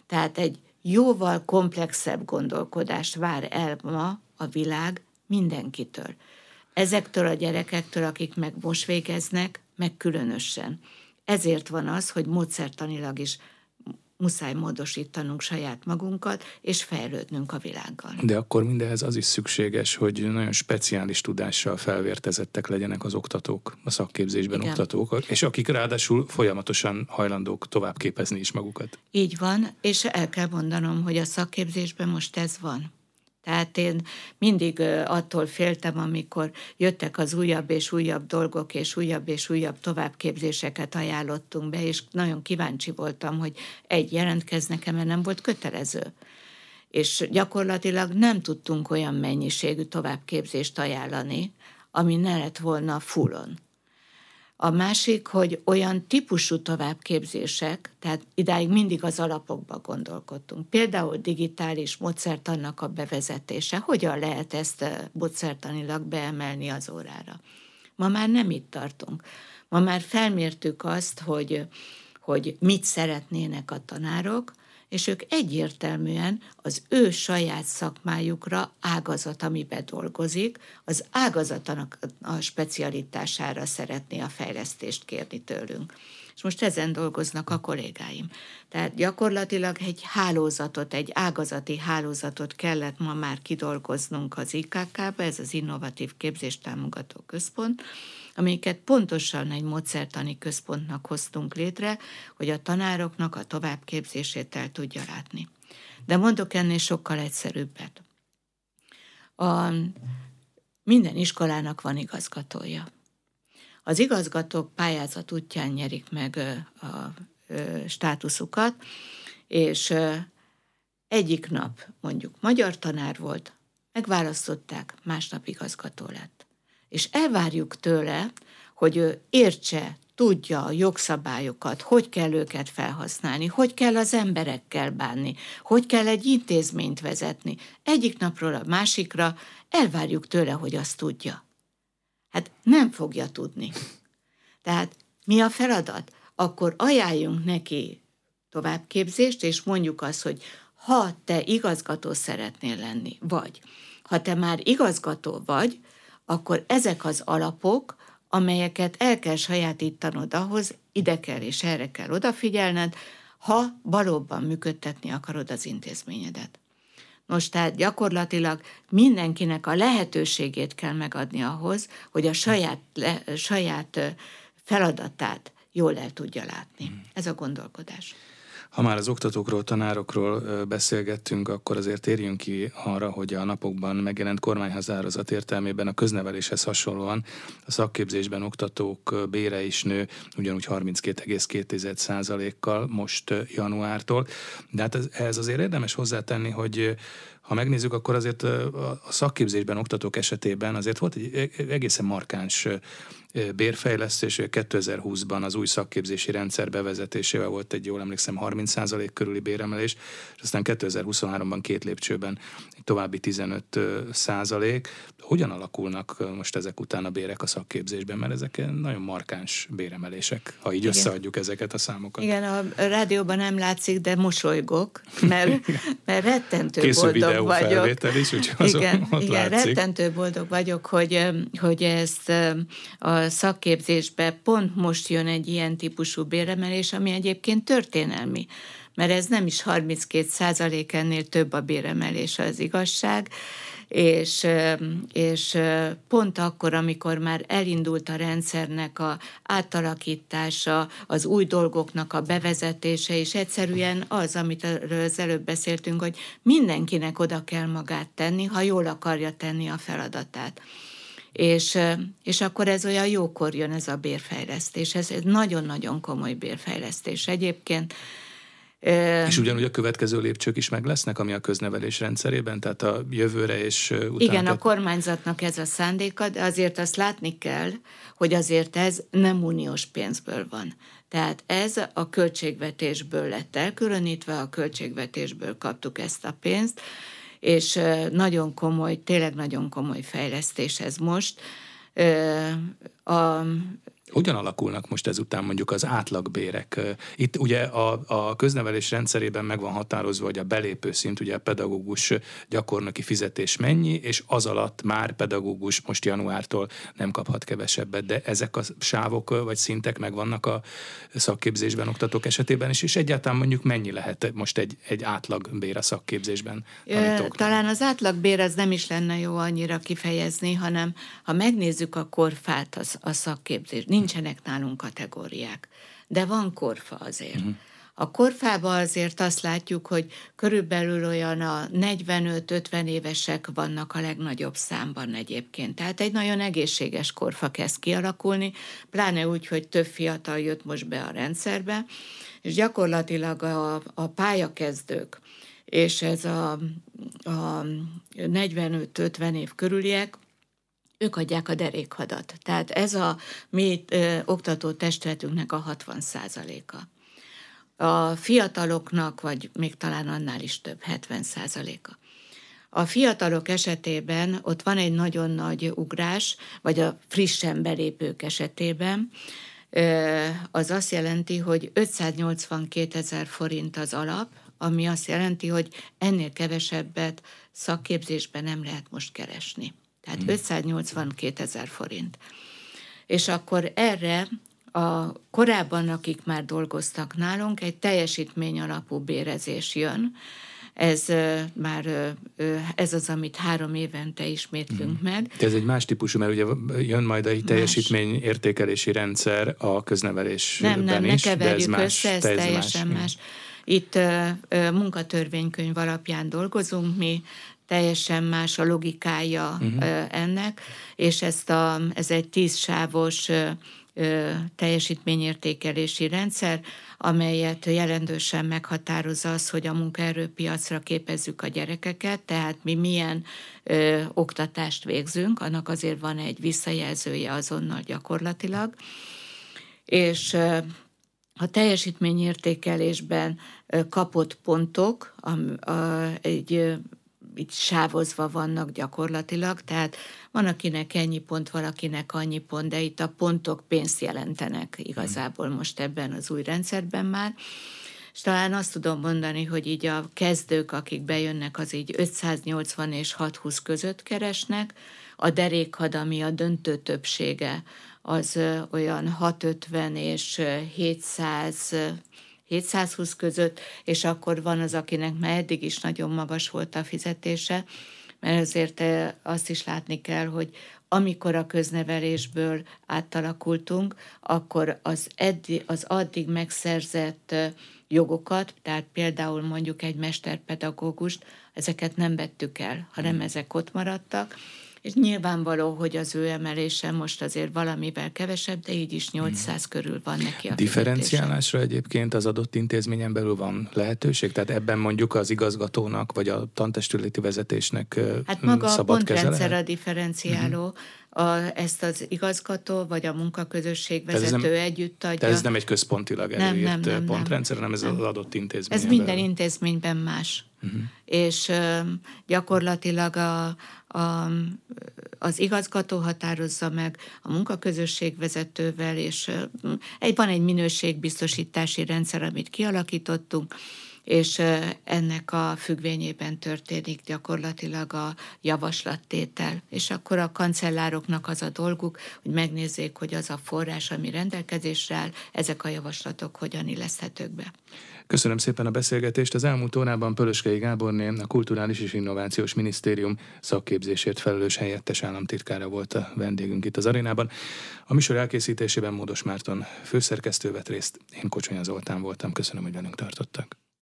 Tehát egy jóval komplexebb gondolkodást vár el ma a világ mindenkitől. Ezektől a gyerekektől, akik meg most végeznek, meg különösen. Ezért van az, hogy módszertanilag is muszáj módosítanunk saját magunkat, és fejlődnünk a világgal. De akkor mindehez az is szükséges, hogy nagyon speciális tudással felvértezettek legyenek az oktatók, a szakképzésben Igen. oktatók, és akik ráadásul folyamatosan hajlandók továbbképezni is magukat. Így van, és el kell mondanom, hogy a szakképzésben most ez van. Tehát én mindig attól féltem, amikor jöttek az újabb és újabb dolgok, és újabb és újabb továbbképzéseket ajánlottunk be, és nagyon kíváncsi voltam, hogy egy jelentkeznek mert nem volt kötelező. És gyakorlatilag nem tudtunk olyan mennyiségű továbbképzést ajánlani, ami ne lett volna fullon. A másik, hogy olyan típusú továbbképzések, tehát idáig mindig az alapokba gondolkodtunk. Például digitális módszertannak a bevezetése. Hogyan lehet ezt módszertanilag beemelni az órára? Ma már nem itt tartunk. Ma már felmértük azt, hogy, hogy mit szeretnének a tanárok, és ők egyértelműen az ő saját szakmájukra, ágazat, amiben dolgozik, az ágazatának a specialitására szeretné a fejlesztést kérni tőlünk. És most ezen dolgoznak a kollégáim. Tehát gyakorlatilag egy hálózatot, egy ágazati hálózatot kellett ma már kidolgoznunk az IKK-ba, ez az Innovatív Képzéstámogató Központ, amiket pontosan egy módszertani központnak hoztunk létre, hogy a tanároknak a továbbképzését el tudja látni. De mondok ennél sokkal egyszerűbbet. A, minden iskolának van igazgatója. Az igazgatók pályázat útján nyerik meg a, a, státuszukat, és egyik nap mondjuk magyar tanár volt, megválasztották, másnap igazgató lett és elvárjuk tőle, hogy ő értse, tudja a jogszabályokat, hogy kell őket felhasználni, hogy kell az emberekkel bánni, hogy kell egy intézményt vezetni. Egyik napról a másikra elvárjuk tőle, hogy azt tudja. Hát nem fogja tudni. Tehát mi a feladat? Akkor ajánljunk neki továbbképzést, és mondjuk azt, hogy ha te igazgató szeretnél lenni, vagy ha te már igazgató vagy, akkor ezek az alapok, amelyeket el kell sajátítanod ahhoz, ide kell és erre kell odafigyelned, ha valóban működtetni akarod az intézményedet. Most tehát gyakorlatilag mindenkinek a lehetőségét kell megadni ahhoz, hogy a saját, le, saját feladatát jól el tudja látni. Ez a gondolkodás. Ha már az oktatókról, tanárokról beszélgettünk, akkor azért térjünk ki arra, hogy a napokban megjelent kormányhatározat értelmében a közneveléshez hasonlóan a szakképzésben oktatók bére is nő, ugyanúgy 32,2%-kal most januártól. De hát ez, ez azért érdemes hozzátenni, hogy ha megnézzük, akkor azért a szakképzésben oktatók esetében azért volt egy e, e, egészen markáns bérfejlesztés. 2020-ban az új szakképzési rendszer bevezetésével volt egy, jól emlékszem, 30% körüli béremelés, és aztán 2023-ban két lépcsőben egy további 15 százalék. Hogyan alakulnak most ezek után a bérek a szakképzésben, mert ezek nagyon markáns béremelések, ha így Igen. összeadjuk ezeket a számokat. Igen, a rádióban nem látszik, de mosolygok, mert, mert rettentő Készül boldog vagyok. is, úgyhogy igen, ott igen látszik. rettentő boldog vagyok, hogy, hogy ezt a szakképzésbe pont most jön egy ilyen típusú béremelés, ami egyébként történelmi mert ez nem is 32 százalék ennél több a béremelés az igazság, és, és pont akkor, amikor már elindult a rendszernek a átalakítása, az új dolgoknak a bevezetése, és egyszerűen az, amit az előbb beszéltünk, hogy mindenkinek oda kell magát tenni, ha jól akarja tenni a feladatát és, és akkor ez olyan jókor jön ez a bérfejlesztés. Ez egy nagyon-nagyon komoly bérfejlesztés egyébként. És ugyanúgy a következő lépcsők is meg lesznek, ami a köznevelés rendszerében, tehát a jövőre és utána. Igen, a kormányzatnak ez a szándéka, de azért azt látni kell, hogy azért ez nem uniós pénzből van. Tehát ez a költségvetésből lett elkülönítve, a költségvetésből kaptuk ezt a pénzt, és nagyon komoly, tényleg nagyon komoly fejlesztés ez most. A hogyan alakulnak most ezután mondjuk az átlagbérek? Itt ugye a, a köznevelés rendszerében meg van határozva, hogy a belépő szint, ugye a pedagógus gyakornoki fizetés mennyi, és az alatt már pedagógus most januártól nem kaphat kevesebbet, de ezek a sávok vagy szintek megvannak a szakképzésben oktatók esetében is, és egyáltalán mondjuk mennyi lehet most egy, egy átlagbér a szakképzésben tanítóknak? Talán az átlagbér az nem is lenne jó annyira kifejezni, hanem ha megnézzük a korfát az, a szakképzés, nincsenek nálunk kategóriák, de van korfa azért. Uh-huh. A korfában azért azt látjuk, hogy körülbelül olyan a 45-50 évesek vannak a legnagyobb számban egyébként. Tehát egy nagyon egészséges korfa kezd kialakulni, pláne úgy, hogy több fiatal jött most be a rendszerbe, és gyakorlatilag a, a pályakezdők, és ez a, a 45-50 év körüliek, ők adják a derékhadat. Tehát ez a mi ö, oktató testületünknek a 60 százaléka. A fiataloknak, vagy még talán annál is több, 70 százaléka. A fiatalok esetében ott van egy nagyon nagy ugrás, vagy a frissen belépők esetében, az azt jelenti, hogy 582 ezer forint az alap, ami azt jelenti, hogy ennél kevesebbet szakképzésben nem lehet most keresni tehát hmm. 582 ezer forint. És akkor erre a korábban, akik már dolgoztak nálunk, egy teljesítmény alapú bérezés jön, ez már ez az, amit három évente ismétlünk mm. meg. De ez egy más típusú, mert ugye jön majd egy teljesítmény értékelési rendszer a köznevelésben nem, nem, is. Ne keverjük de ez más, össze, ez teljesen más. más. Itt munkatörvénykönyv alapján dolgozunk mi, teljesen más a logikája uh-huh. ennek, és ezt a, ez egy tízsávos teljesítményértékelési rendszer, amelyet jelentősen meghatározza az, hogy a munkaerőpiacra képezzük a gyerekeket, tehát mi milyen ö, oktatást végzünk, annak azért van egy visszajelzője azonnal gyakorlatilag, és ö, a teljesítményértékelésben kapott pontok, a, a, egy így sávozva vannak gyakorlatilag, tehát van, akinek ennyi pont, valakinek annyi pont, de itt a pontok pénzt jelentenek igazából most ebben az új rendszerben már. és talán azt tudom mondani, hogy így a kezdők, akik bejönnek, az így 580 és 620 között keresnek, a derékhad, ami a döntő többsége, az olyan 650 és 700 720 között, és akkor van az, akinek már eddig is nagyon magas volt a fizetése, mert azért azt is látni kell, hogy amikor a köznevelésből átalakultunk, akkor az, eddig, az addig megszerzett jogokat, tehát például mondjuk egy mesterpedagógust, ezeket nem vettük el, hanem hmm. ezek ott maradtak, és nyilvánvaló, hogy az ő emelése most azért valamivel kevesebb, de így is 800 hmm. körül van neki a Differenciálásra fizetése. egyébként az adott intézményen belül van lehetőség? Tehát ebben mondjuk az igazgatónak, vagy a tantestületi vezetésnek Hát maga szabad a pontrendszer a differenciáló, hmm a, ezt az igazgató vagy a munkaközösség vezető ez nem, együtt adja. De ez nem egy központilag előírt nem, nem, nem, pont hanem ez nem. az adott intézmény. Ez minden intézményben más. Uh-huh. És gyakorlatilag a, a, az igazgató határozza meg a munkaközösség vezetővel, és egy, van egy minőségbiztosítási rendszer, amit kialakítottunk, és ennek a függvényében történik gyakorlatilag a javaslattétel. És akkor a kancellároknak az a dolguk, hogy megnézzék, hogy az a forrás, ami rendelkezésre áll, ezek a javaslatok hogyan illeszthetők be. Köszönöm szépen a beszélgetést. Az elmúlt órában Pölöskei Gáborné, a Kulturális és Innovációs Minisztérium szakképzésért felelős helyettes államtitkára volt a vendégünk itt az arénában. A műsor elkészítésében Módos Márton főszerkesztő vett részt, én Kocsonya Zoltán voltam. Köszönöm, hogy velünk tartottak.